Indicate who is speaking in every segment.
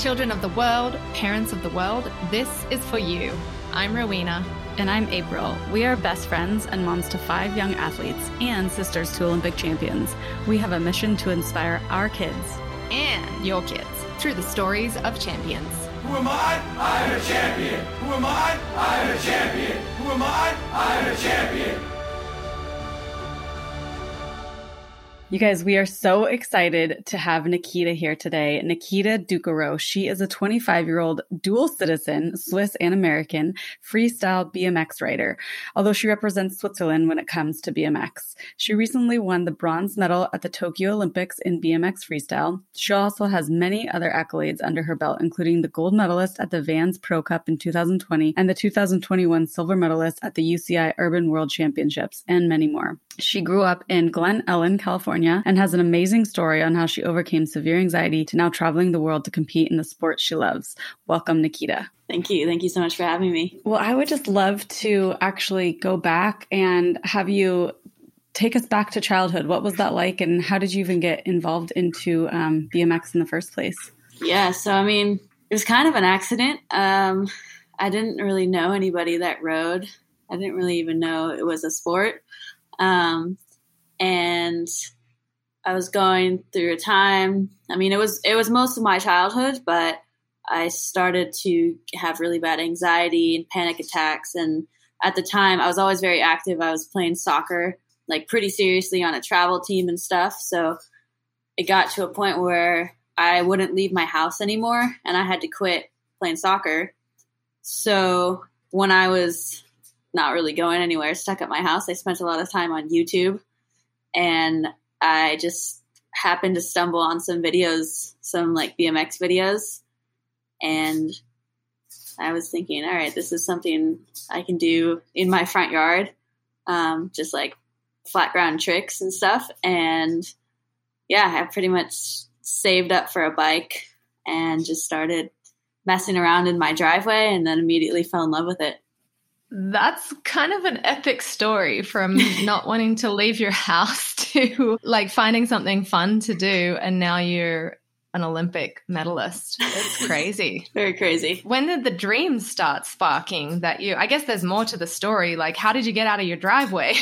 Speaker 1: Children of the world, parents of the world, this is for you. I'm Rowena.
Speaker 2: And I'm April. We are best friends and moms to five young athletes and sisters to Olympic champions. We have a mission to inspire our kids
Speaker 1: and your kids through the stories of champions.
Speaker 3: Who am I? I'm a champion. Who am I? I'm a champion. Who am I? I'm a champion.
Speaker 2: You guys, we are so excited to have Nikita here today. Nikita Ducarroz. She is a 25 year old dual citizen, Swiss and American, freestyle BMX rider, although she represents Switzerland when it comes to BMX. She recently won the bronze medal at the Tokyo Olympics in BMX freestyle. She also has many other accolades under her belt, including the gold medalist at the Vans Pro Cup in 2020 and the 2021 silver medalist at the UCI Urban World Championships, and many more. She grew up in Glen Ellen, California, and has an amazing story on how she overcame severe anxiety to now traveling the world to compete in the sport she loves. Welcome, Nikita.
Speaker 4: Thank you. Thank you so much for having me.
Speaker 2: Well, I would just love to actually go back and have you take us back to childhood. What was that like, and how did you even get involved into um, BMX in the first place?
Speaker 4: Yeah, so I mean, it was kind of an accident. Um, I didn't really know anybody that rode. I didn't really even know it was a sport. Um, and I was going through a time. I mean, it was it was most of my childhood, but I started to have really bad anxiety and panic attacks. And at the time, I was always very active. I was playing soccer, like pretty seriously on a travel team and stuff. So it got to a point where I wouldn't leave my house anymore, and I had to quit playing soccer. So when I was not really going anywhere, stuck at my house. I spent a lot of time on YouTube and I just happened to stumble on some videos, some like BMX videos. And I was thinking, all right, this is something I can do in my front yard, um, just like flat ground tricks and stuff. And yeah, I pretty much saved up for a bike and just started messing around in my driveway and then immediately fell in love with it.
Speaker 1: That's kind of an epic story from not wanting to leave your house to like finding something fun to do. And now you're an Olympic medalist. It's crazy.
Speaker 4: Very crazy.
Speaker 1: When did the dreams start sparking that you, I guess there's more to the story. Like, how did you get out of your driveway?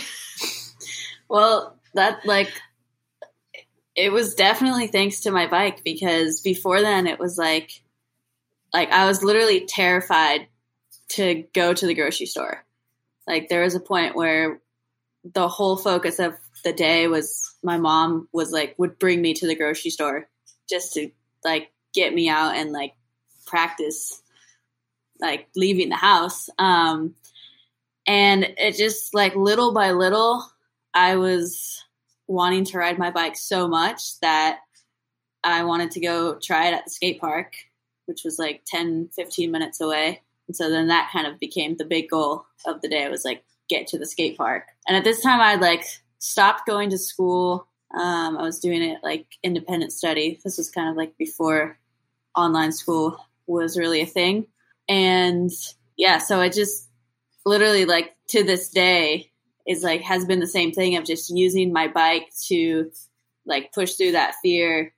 Speaker 4: well, that like, it was definitely thanks to my bike because before then it was like, like I was literally terrified to go to the grocery store. Like there was a point where the whole focus of the day was my mom was like would bring me to the grocery store just to like get me out and like practice like leaving the house um and it just like little by little i was wanting to ride my bike so much that i wanted to go try it at the skate park which was like 10 15 minutes away and so then that kind of became the big goal of the day. It was like get to the skate park. And at this time, I'd like stopped going to school. Um, I was doing it like independent study. This was kind of like before online school was really a thing. And yeah, so I just literally like to this day is like has been the same thing of just using my bike to like push through that fear.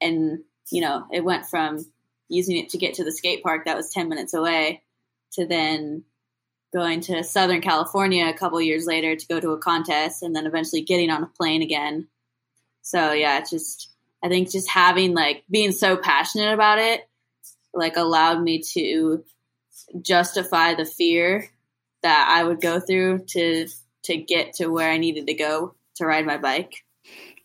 Speaker 4: And, you know, it went from using it to get to the skate park that was 10 minutes away to then going to Southern California a couple years later to go to a contest and then eventually getting on a plane again. So yeah, it's just I think just having like being so passionate about it like allowed me to justify the fear that I would go through to to get to where I needed to go to ride my bike.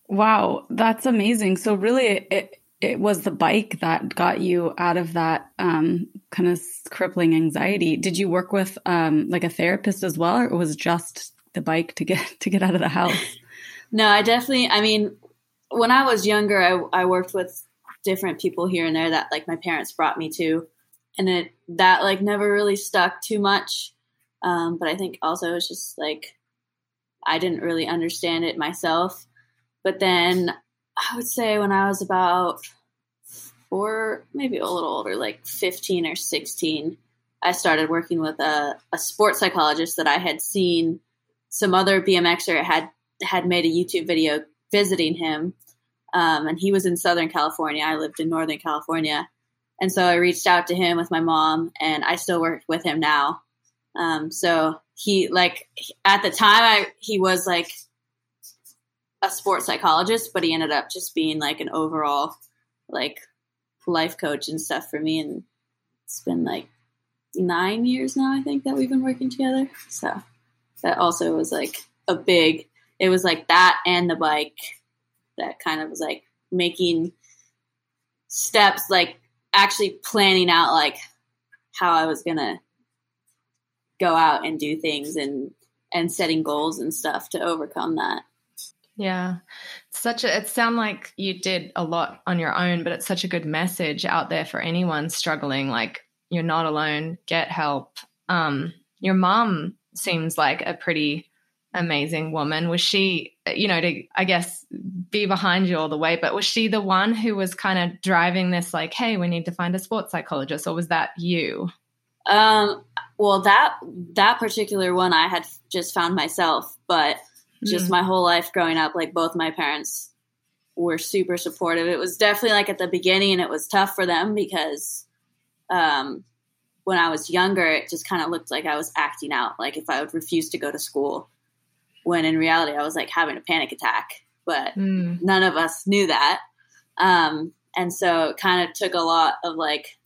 Speaker 2: Wow, that's amazing. So really it it was the bike that got you out of that um, kind of crippling anxiety. Did you work with um, like a therapist as well, or it was just the bike to get to get out of the house?
Speaker 4: no, I definitely. I mean, when I was younger, I, I worked with different people here and there that like my parents brought me to, and it that like never really stuck too much. Um, but I think also it's just like I didn't really understand it myself. But then I would say when I was about four, maybe a little older, like 15 or 16, I started working with a, a sports psychologist that I had seen some other BMXer had had made a YouTube video visiting him. Um, and he was in Southern California. I lived in Northern California. And so I reached out to him with my mom, and I still work with him now. Um, so he like at the time I he was like a sports psychologist, but he ended up just being like an overall like life coach and stuff for me. And it's been like nine years now, I think, that we've been working together. So that also was like a big. It was like that and the bike that kind of was like making steps, like actually planning out like how I was gonna go out and do things and and setting goals and stuff to overcome that.
Speaker 1: Yeah. such a it sound like you did a lot on your own, but it's such a good message out there for anyone struggling like you're not alone, get help. Um your mom seems like a pretty amazing woman. Was she, you know, to I guess be behind you all the way, but was she the one who was kind of driving this like, hey, we need to find a sports psychologist or was that you?
Speaker 4: Um well that that particular one I had just found myself, but just mm. my whole life growing up like both my parents were super supportive. It was definitely like at the beginning it was tough for them because um when I was younger, it just kind of looked like I was acting out, like if I would refuse to go to school, when in reality I was like having a panic attack. But mm. none of us knew that. Um, and so it kind of took a lot of like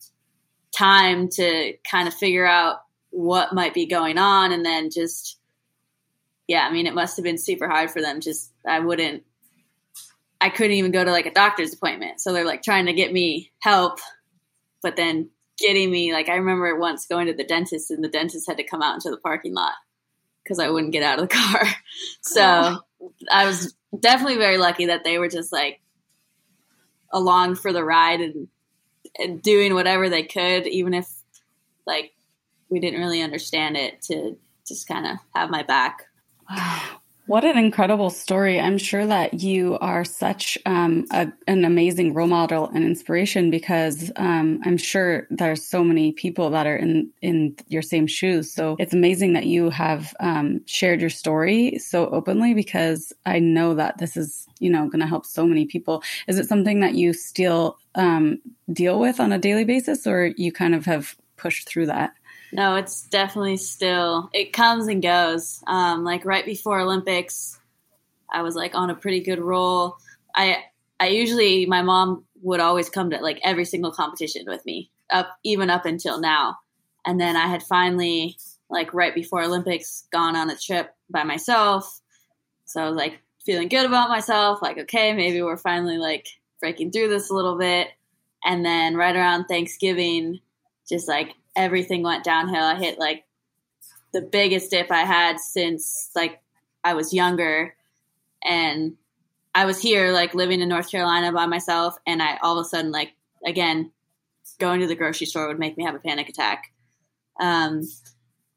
Speaker 4: time to kind of figure out what might be going on and then just yeah i mean it must have been super hard for them just i wouldn't i couldn't even go to like a doctor's appointment so they're like trying to get me help but then getting me like I remember once going to the dentist and the dentist had to come out into the parking lot because I wouldn't get out of the car. So. I was definitely very lucky that they were just like along for the ride and and doing whatever they could, even if like we didn't really understand it, to just kind of have my back.
Speaker 2: Wow. What an incredible story. I'm sure that you are such um, a, an amazing role model and inspiration because um, I'm sure there's so many people that are in, in your same shoes. So it's amazing that you have um, shared your story so openly because I know that this is, you know, going to help so many people. Is it something that you still um, deal with on a daily basis or you kind of have pushed through that?
Speaker 4: No, it's definitely still it comes and goes. Um, like right before Olympics, I was like on a pretty good roll. I I usually my mom would always come to like every single competition with me up even up until now. And then I had finally like right before Olympics gone on a trip by myself. So I was like feeling good about myself, like okay, maybe we're finally like breaking through this a little bit. And then right around Thanksgiving, just like everything went downhill. I hit like the biggest dip I had since like I was younger. And I was here like living in North Carolina by myself and I all of a sudden like again going to the grocery store would make me have a panic attack. Um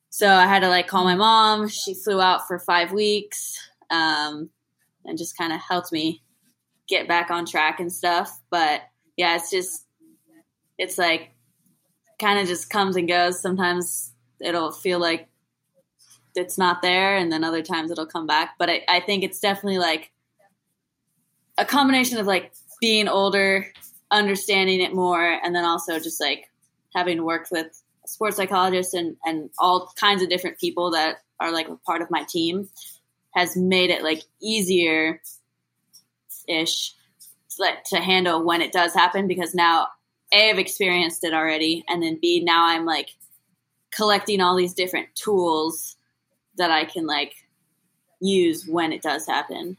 Speaker 4: so I had to like call my mom. She flew out for 5 weeks um and just kind of helped me get back on track and stuff, but yeah, it's just it's like kind of just comes and goes. Sometimes it'll feel like it's not there, and then other times it'll come back. But I, I think it's definitely like a combination of like being older, understanding it more, and then also just like having worked with sports psychologists and, and all kinds of different people that are like part of my team has made it like easier ish to handle when it does happen because now a I've experienced it already, and then B now I'm like collecting all these different tools that I can like use when it does happen.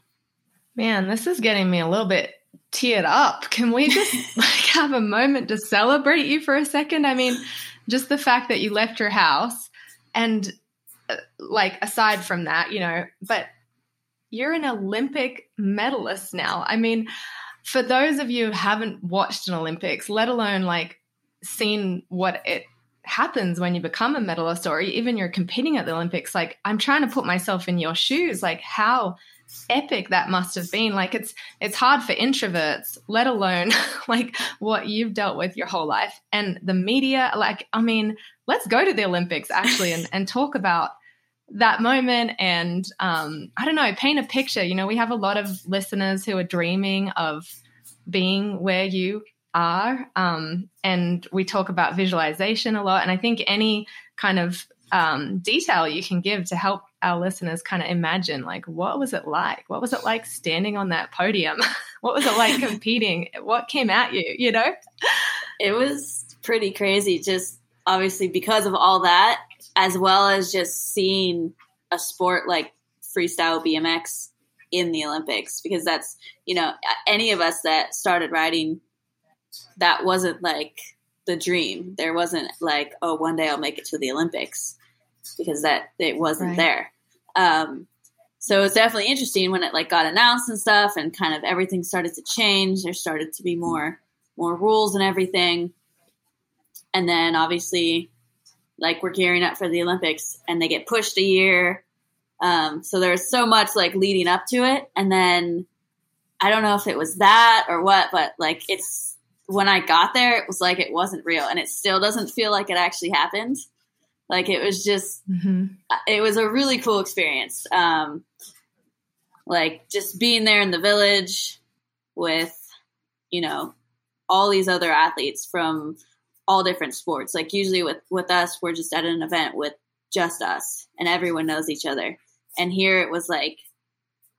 Speaker 1: Man, this is getting me a little bit teared up. Can we just like have a moment to celebrate you for a second? I mean, just the fact that you left your house and uh, like aside from that, you know, but you're an Olympic medalist now. I mean, for those of you who haven't watched an Olympics, let alone like seen what it happens when you become a medalist or even you're competing at the Olympics, like I'm trying to put myself in your shoes, like how epic that must have been. Like it's it's hard for introverts, let alone like what you've dealt with your whole life. And the media, like, I mean, let's go to the Olympics actually and, and talk about that moment and um, I don't know, paint a picture. You know, we have a lot of listeners who are dreaming of being where you are. Um, and we talk about visualization a lot. And I think any kind of um, detail you can give to help our listeners kind of imagine like what was it like what was it like standing on that podium what was it like competing what came at you you know
Speaker 4: it was pretty crazy just obviously because of all that as well as just seeing a sport like freestyle bmx in the olympics because that's you know any of us that started riding that wasn't like the dream there wasn't like oh one day i'll make it to the olympics because that it wasn't right. there. Um, so it's definitely interesting when it like got announced and stuff, and kind of everything started to change. There started to be more more rules and everything, and then obviously, like we're gearing up for the Olympics, and they get pushed a year. Um, so there's so much like leading up to it, and then I don't know if it was that or what, but like it's when I got there, it was like it wasn't real, and it still doesn't feel like it actually happened. Like it was just, mm-hmm. it was a really cool experience. Um, like just being there in the village with, you know, all these other athletes from all different sports. Like usually with with us, we're just at an event with just us, and everyone knows each other. And here it was like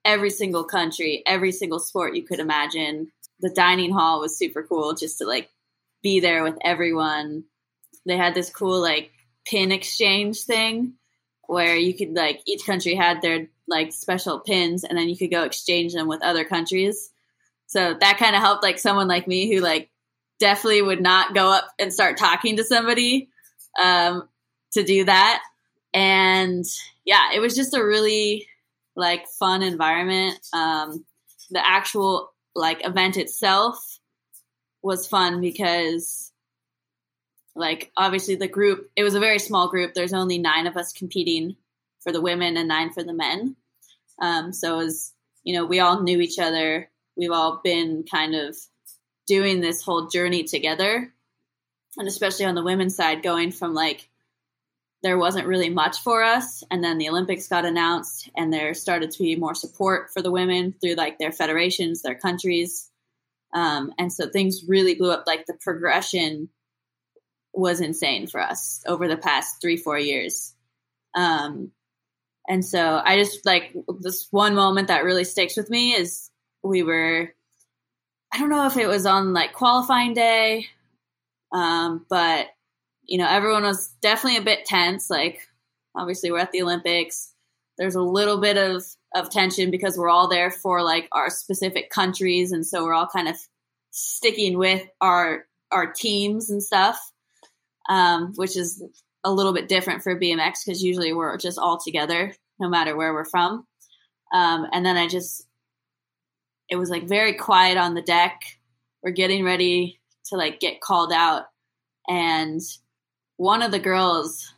Speaker 4: every single country, every single sport you could imagine. The dining hall was super cool just to like be there with everyone. They had this cool like pin exchange thing where you could like each country had their like special pins and then you could go exchange them with other countries. So that kind of helped like someone like me who like definitely would not go up and start talking to somebody um, to do that. And yeah, it was just a really like fun environment. Um, the actual like event itself was fun because like obviously the group it was a very small group there's only nine of us competing for the women and nine for the men um, so it was you know we all knew each other we've all been kind of doing this whole journey together and especially on the women's side going from like there wasn't really much for us and then the olympics got announced and there started to be more support for the women through like their federations their countries um, and so things really blew up like the progression was insane for us over the past three, four years. Um, and so I just like this one moment that really sticks with me is we were, I don't know if it was on like qualifying day, um, but you know, everyone was definitely a bit tense. Like, obviously, we're at the Olympics. There's a little bit of of tension because we're all there for like our specific countries, and so we're all kind of sticking with our our teams and stuff um, which is a little bit different for BMX because usually we're just all together no matter where we're from. Um, and then I just, it was like very quiet on the deck. We're getting ready to like get called out. And one of the girls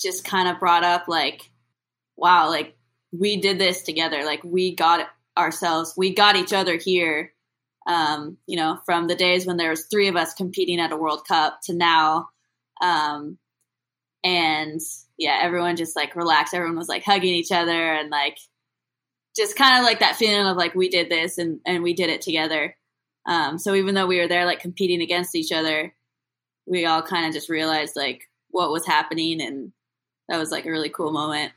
Speaker 4: just kind of brought up, like, wow, like we did this together. Like we got ourselves, we got each other here um, you know, from the days when there was three of us competing at a World Cup to now. Um, and yeah, everyone just like relaxed. Everyone was like hugging each other and like just kind of like that feeling of like we did this and, and we did it together. Um, so even though we were there like competing against each other, we all kind of just realized like what was happening and that was like a really cool moment.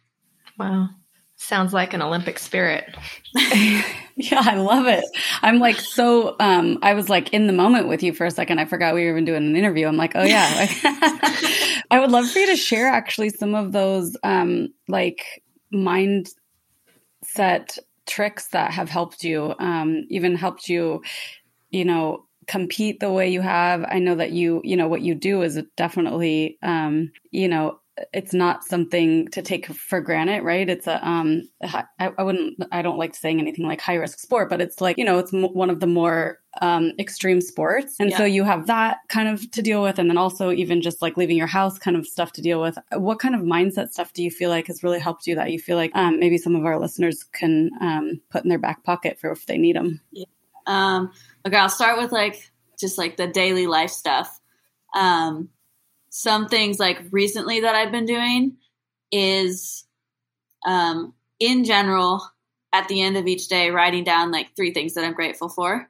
Speaker 1: Wow. Sounds like an Olympic spirit.
Speaker 2: yeah, I love it. I'm like so um I was like in the moment with you for a second. I forgot we were even doing an interview. I'm like, "Oh yeah." I would love for you to share actually some of those um like mindset tricks that have helped you um even helped you you know compete the way you have. I know that you, you know, what you do is definitely um you know it's not something to take for granted, right? It's a, um, I, I wouldn't, I don't like saying anything like high risk sport, but it's like, you know, it's m- one of the more, um, extreme sports. And yeah. so you have that kind of to deal with. And then also even just like leaving your house kind of stuff to deal with. What kind of mindset stuff do you feel like has really helped you that you feel like, um, maybe some of our listeners can, um, put in their back pocket for if they need them?
Speaker 4: Yeah. Um, okay. I'll start with like, just like the daily life stuff. Um, some things like recently that I've been doing is um, in general at the end of each day writing down like three things that I'm grateful for.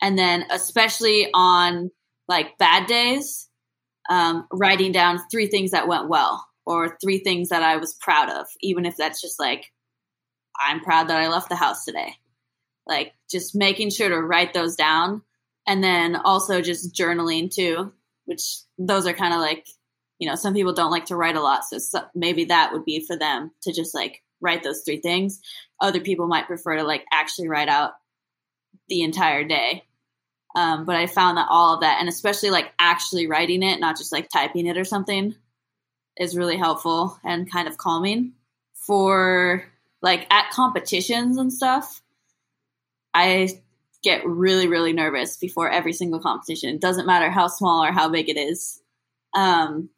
Speaker 4: and then especially on like bad days, um, writing down three things that went well or three things that I was proud of, even if that's just like, I'm proud that I left the house today. Like just making sure to write those down and then also just journaling too, which those are kind of like, you know, some people don't like to write a lot. So, so maybe that would be for them to just like write those three things. Other people might prefer to like actually write out the entire day. Um, but I found that all of that, and especially like actually writing it, not just like typing it or something, is really helpful and kind of calming. For like at competitions and stuff, I get really, really nervous before every single competition. It doesn't matter how small or how big it is. Um,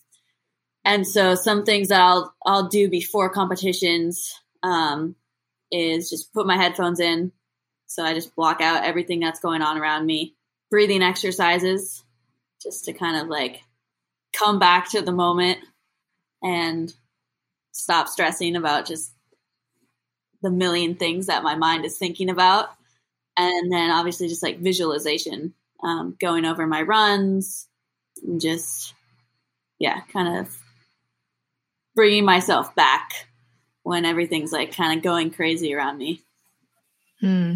Speaker 4: and so some things that I'll I'll do before competitions um, is just put my headphones in, so I just block out everything that's going on around me. Breathing exercises, just to kind of like come back to the moment and stop stressing about just the million things that my mind is thinking about. And then obviously just like visualization, um, going over my runs and just, yeah, kind of bringing myself back when everything's like kind of going crazy around me.
Speaker 1: Hmm.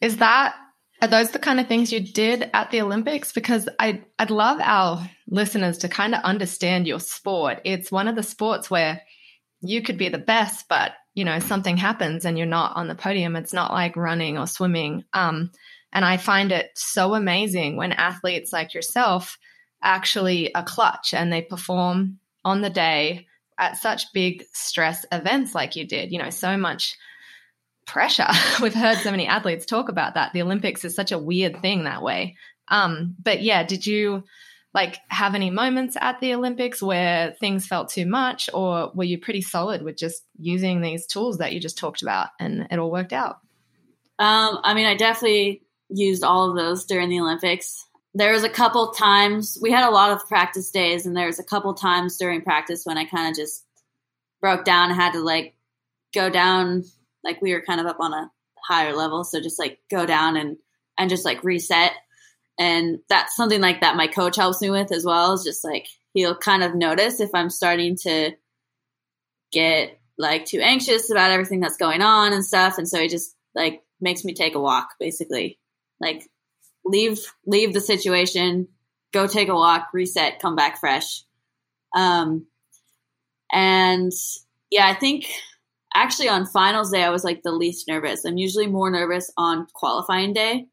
Speaker 1: Is that are those the kind of things you did at the Olympics? Because I I'd love our listeners to kind of understand your sport. It's one of the sports where you could be the best, but you know something happens and you're not on the podium. It's not like running or swimming. Um, and I find it so amazing when athletes like yourself actually a clutch and they perform on the day at such big stress events like you did, you know, so much pressure. We've heard so many athletes talk about that. The Olympics is such a weird thing that way. Um, but yeah, did you like have any moments at the Olympics where things felt too much, or were you pretty solid with just using these tools that you just talked about and it all worked out?
Speaker 4: Um, I mean, I definitely used all of those during the Olympics there was a couple times we had a lot of practice days and there was a couple times during practice when i kind of just broke down and had to like go down like we were kind of up on a higher level so just like go down and and just like reset and that's something like that my coach helps me with as well is just like he'll kind of notice if i'm starting to get like too anxious about everything that's going on and stuff and so he just like makes me take a walk basically like leave leave the situation, go take a walk, reset, come back fresh. Um, and yeah, I think actually on finals day I was like the least nervous. I'm usually more nervous on qualifying day.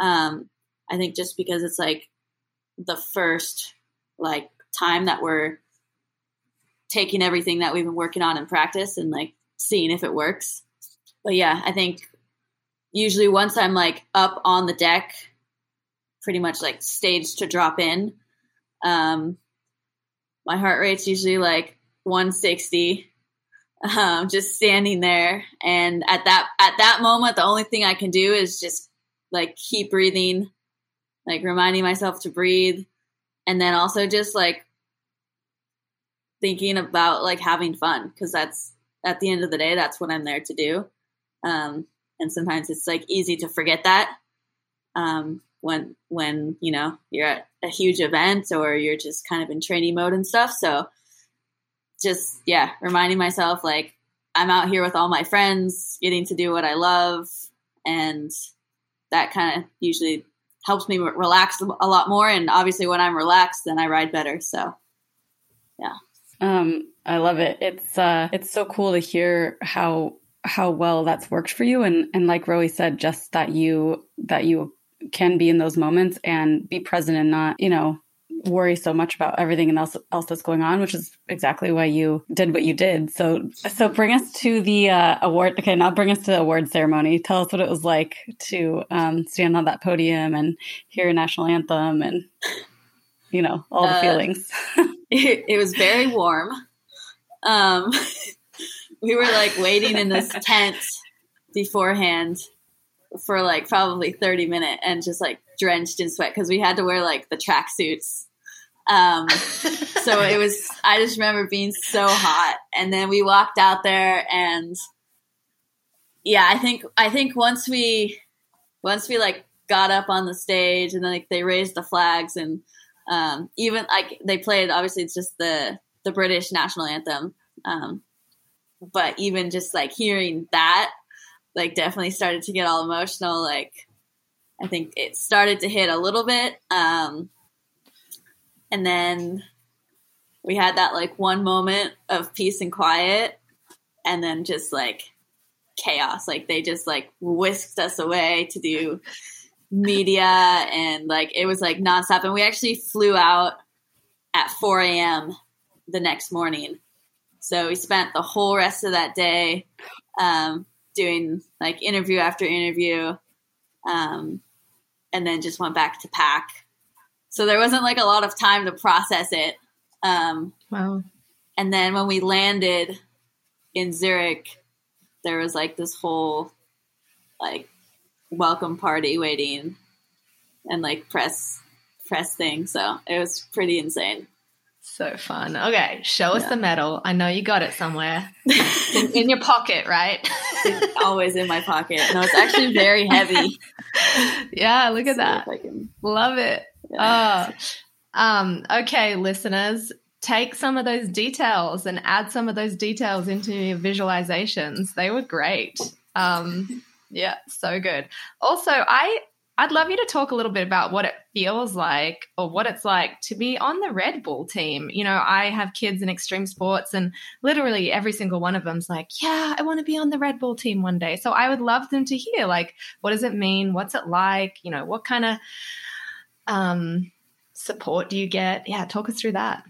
Speaker 4: Um, I think just because it's like the first like time that we're taking everything that we've been working on in practice and like seeing if it works. But yeah, I think usually once I'm like up on the deck pretty much like staged to drop in. Um, my heart rate's usually like 160, um, just standing there. And at that at that moment, the only thing I can do is just like keep breathing, like reminding myself to breathe, and then also just like thinking about like having fun because that's at the end of the day that's what I'm there to do. Um, and sometimes it's like easy to forget that. Um, when when you know you're at a huge event or you're just kind of in training mode and stuff so just yeah reminding myself like i'm out here with all my friends getting to do what i love and that kind of usually helps me relax a lot more. And obviously when i'm relaxed then i ride better. So yeah.
Speaker 2: Um i love it. It's uh it's so cool to hear how how well that's worked for you. And and like Rowie said just that you that you can be in those moments and be present and not, you know, worry so much about everything else else that's going on, which is exactly why you did what you did. So, so bring us to the uh, award. Okay, now bring us to the award ceremony. Tell us what it was like to um, stand on that podium and hear a national anthem, and you know all the uh, feelings.
Speaker 4: it, it, was very warm. Um, we were like waiting in this tent beforehand for like probably 30 minutes and just like drenched in sweat because we had to wear like the track suits. Um, so it was, I just remember being so hot. And then we walked out there and yeah, I think, I think once we, once we like got up on the stage and then like they raised the flags and um, even like they played obviously it's just the the British national anthem. Um, but even just like hearing that like definitely started to get all emotional. Like I think it started to hit a little bit. Um, and then we had that like one moment of peace and quiet and then just like chaos. Like they just like whisked us away to do media and like it was like nonstop. And we actually flew out at 4 a.m the next morning. So we spent the whole rest of that day um, doing like interview after interview um, and then just went back to pack so there wasn't like a lot of time to process it um,
Speaker 1: Wow.
Speaker 4: and then when we landed in Zurich, there was like this whole like welcome party waiting and like press press thing. So it was pretty insane.
Speaker 1: So fun. Okay, show us
Speaker 4: Yeah.
Speaker 1: the medal. I know you got it somewhere in, in your pocket, right?
Speaker 4: It's always in my pocket. No, it's actually very heavy.
Speaker 1: yeah, look at
Speaker 4: See
Speaker 1: that.
Speaker 4: I can-
Speaker 1: Love it. Oh, um, okay, listeners, take some of those details and add some of those details into your visualizations. They were great. Um, yeah, so good. Also, I I'd love you to talk a little bit about what it feels like or what it's like to be on the Red Bull team. You know, I have kids in extreme sports and literally every single one of them's like, "Yeah, I want to be on the Red Bull team one day." So I would love them to hear like what does it mean? What's it like? You know, what kind of um support do you get? Yeah, talk us through that.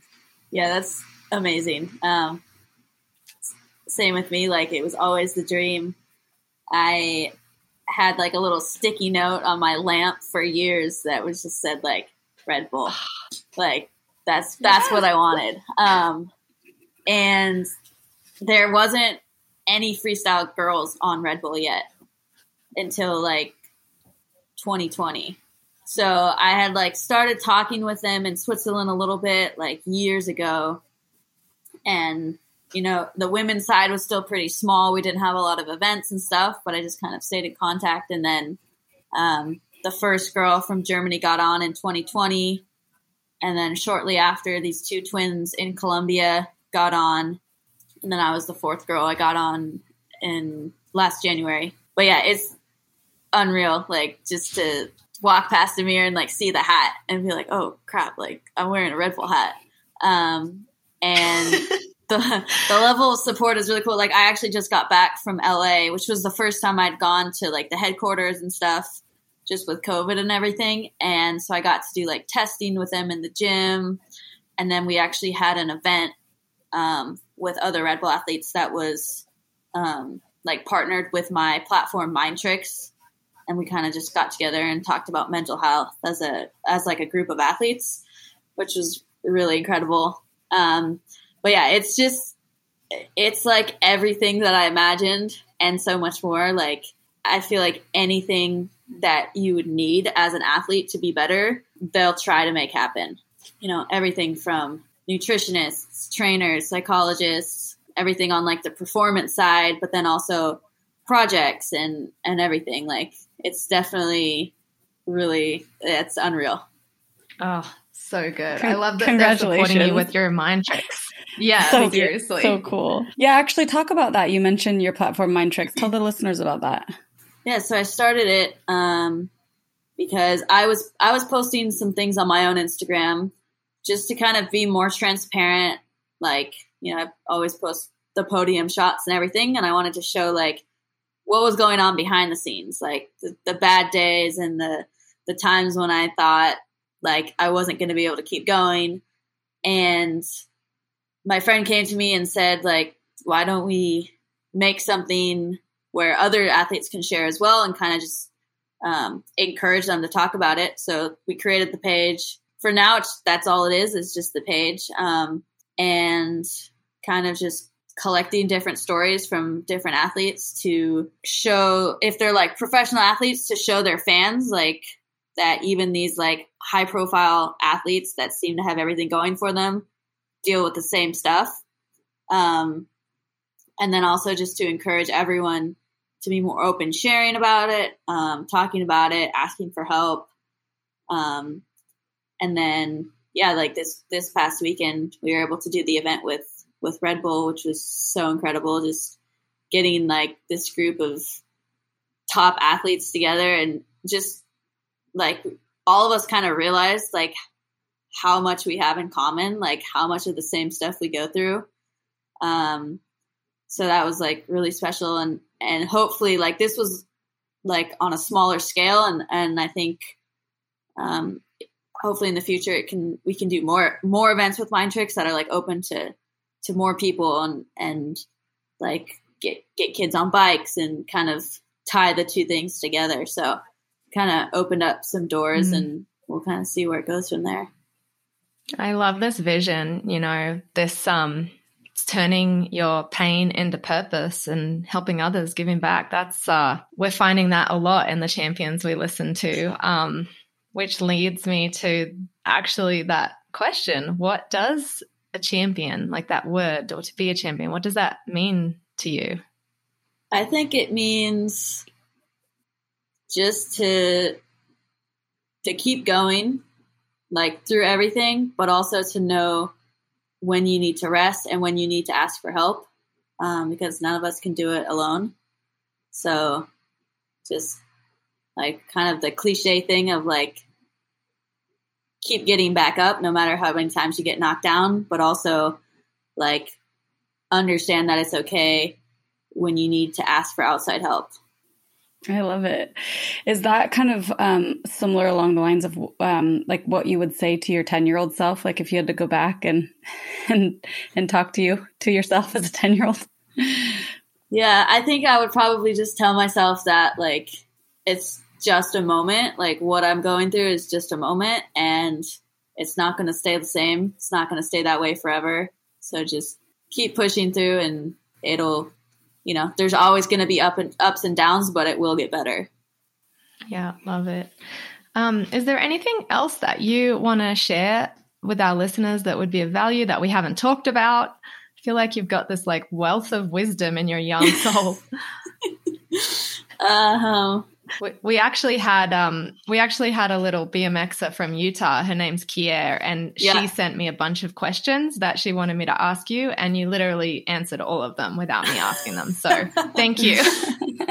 Speaker 4: yeah, that's amazing. Um, same with me. Like it was always the dream. I had like a little sticky note on my lamp for years that was just said like Red Bull. Like that's that's what I wanted. Um, and there wasn't any freestyle girls on Red Bull yet until like 2020. So I had like started talking with them in Switzerland a little bit like years ago. And, you know, the women's side was still pretty small. We didn't have a lot of events and stuff, but I just kind of stayed in contact. And then um, the first girl from Germany got on in 2020. And then shortly after, these two twins in Colombia got on. And then I was the fourth girl I got on in last January. But yeah, it's unreal. Like just to walk past the mirror and like see the hat and be like, oh crap, like I'm wearing a Red Bull hat. Um, and the the level of support is really cool. Like I actually just got back from LA, which was the first time I'd gone to like the headquarters and stuff, just with COVID and everything. And so I got to do like testing with them in the gym, and then we actually had an event um, with other Red Bull athletes that was um, like partnered with my platform Mind Tricks, and we kind of just got together and talked about mental health as a as like a group of athletes, which was really incredible. Um, but yeah, it's just it's like everything that I imagined and so much more. Like I feel like anything that you would need as an athlete to be better, they'll try to make happen. You know, everything from nutritionists, trainers, psychologists, everything on like the performance side, but then also projects and and everything. Like it's definitely really it's unreal.
Speaker 1: Oh, so good.
Speaker 2: Con-
Speaker 1: I love that they're supporting you
Speaker 2: congratulations.
Speaker 1: with your mind tricks. Yeah,
Speaker 2: So-
Speaker 1: seriously.
Speaker 2: So cool. Yeah, actually, talk about that. You mentioned your platform, Mind Tricks. Tell the listeners about that.
Speaker 4: Yeah, so I started it um, because I was I was posting some things on my own Instagram just to kind of be more transparent. Like you know, I always post the podium shots and everything, and I wanted to show like what was going on behind the scenes, like the, the bad days and the the times when I thought like I wasn't going to be able to keep going, and my friend came to me and said like, why don't we make something where other athletes can share as well and kind of just um, encourage them to talk about it. So we created the page. For now, that's all it is. It's just the page, um, and kind of just collecting different stories from different athletes to show if they're like professional athletes to show their fans like that even these like high profile athletes that seem to have everything going for them deal with the same stuff. Um, and then also just to encourage everyone to be more open, sharing about it, um, talking about it, asking for help. Um, and then, yeah, like this this past weekend, we were able to do the event with with Red Bull, which was so incredible. Just getting like this group of top athletes together and just like all of us kind of realized like how much we have in common, like how much of the same stuff we go through. Um, so that was like really special and and hopefully like this was like on a smaller scale and and I think um, hopefully in the future it can we can do more more events with mind tricks that are like open to to more people and and like get get kids on bikes and kind of tie the two things together so kind of opened up some doors mm-hmm. and we'll kind of see where it goes from there
Speaker 1: i love this vision you know this um turning your pain into purpose and helping others, giving back. That's uh, we're finding that a lot in the champions we listen to, um, which leads me to actually that question: What does a champion, like that word, or to be a champion, what does that mean to you?
Speaker 4: I think it means just to to keep going, like through everything, but also to know when you need to rest and when you need to ask for help um, because none of us can do it alone. So just like kind of the cliche thing of like keep getting back up no matter how many times you get knocked down, but also like understand that it's okay when you need to ask for outside help.
Speaker 2: I love it. Is that kind of um, similar along the lines of um, like what you would say to your ten year old self? Like if you had to go back and and and talk to you to yourself as a ten year old.
Speaker 4: Yeah, I think I would probably just tell myself that like it's just a moment. Like what I'm going through is just a moment, and it's not going to stay the same. It's not going to stay that way forever. So just keep pushing through, and it'll you know, there's always going to be up and ups and downs, but it will get better.
Speaker 1: Yeah, love it. Um, is there anything else that you want to share with our listeners that would be of value that we haven't talked about? I feel like you've got this like wealth of wisdom in your young soul.
Speaker 4: uh-huh.
Speaker 1: We, we actually had um we actually had a little BMXer from Utah. Her name's Kier, and yeah. she sent me a bunch of questions that she wanted me to ask you, and you literally answered all of them without me asking them. So thank you.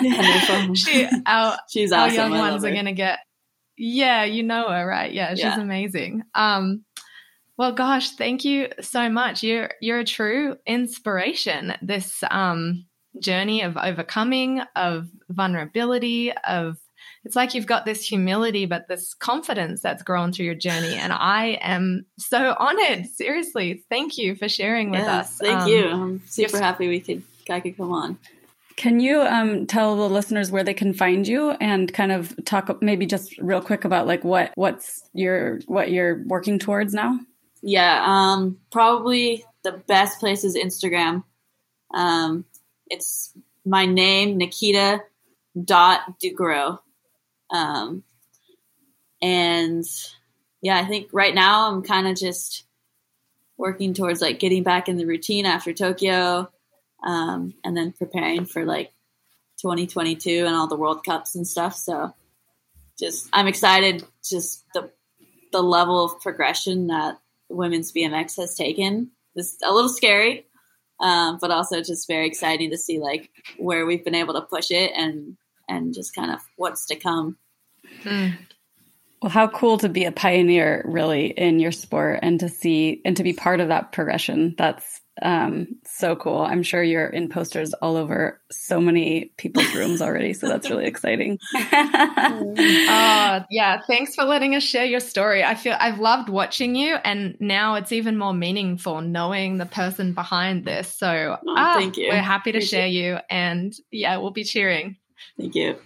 Speaker 1: yeah, she, our, She's our young ones are gonna get. Yeah, you know her, right? Yeah, she's yeah. amazing. Um, well, gosh, thank you so much. You're you're a true inspiration. This um journey of overcoming, of vulnerability, of it's like you've got this humility, but this confidence that's grown through your journey. And I am so honored. Seriously, thank you for sharing with us.
Speaker 4: Thank um, you. I'm super happy we could I could come on.
Speaker 2: Can you um, tell the listeners where they can find you and kind of talk maybe just real quick about like what what's your what you're working towards now?
Speaker 4: Yeah, um, probably the best place is Instagram. Um, it's my name, Nikita dot Ducarroz. Um, and yeah, I think right now I'm kind of just working towards like getting back in the routine after Tokyo, um, and then preparing for like 2022 and all the World Cups and stuff. So just I'm excited. Just the the level of progression that women's BMX has taken is a little scary, um, but also just very exciting to see like where we've been able to push it and and just kind of what's to come.
Speaker 2: Hmm. Well, how cool to be a pioneer really in your sport and to see and to be part of that progression. That's um, so cool. I'm sure you're in posters all over so many people's rooms already. So that's really exciting.
Speaker 1: uh, yeah. Thanks for letting us share your story. I feel I've loved watching you, and now it's even more meaningful knowing the person behind this. So
Speaker 4: oh, thank you.
Speaker 1: We're happy to share you. And yeah, we'll be cheering.
Speaker 4: Thank you.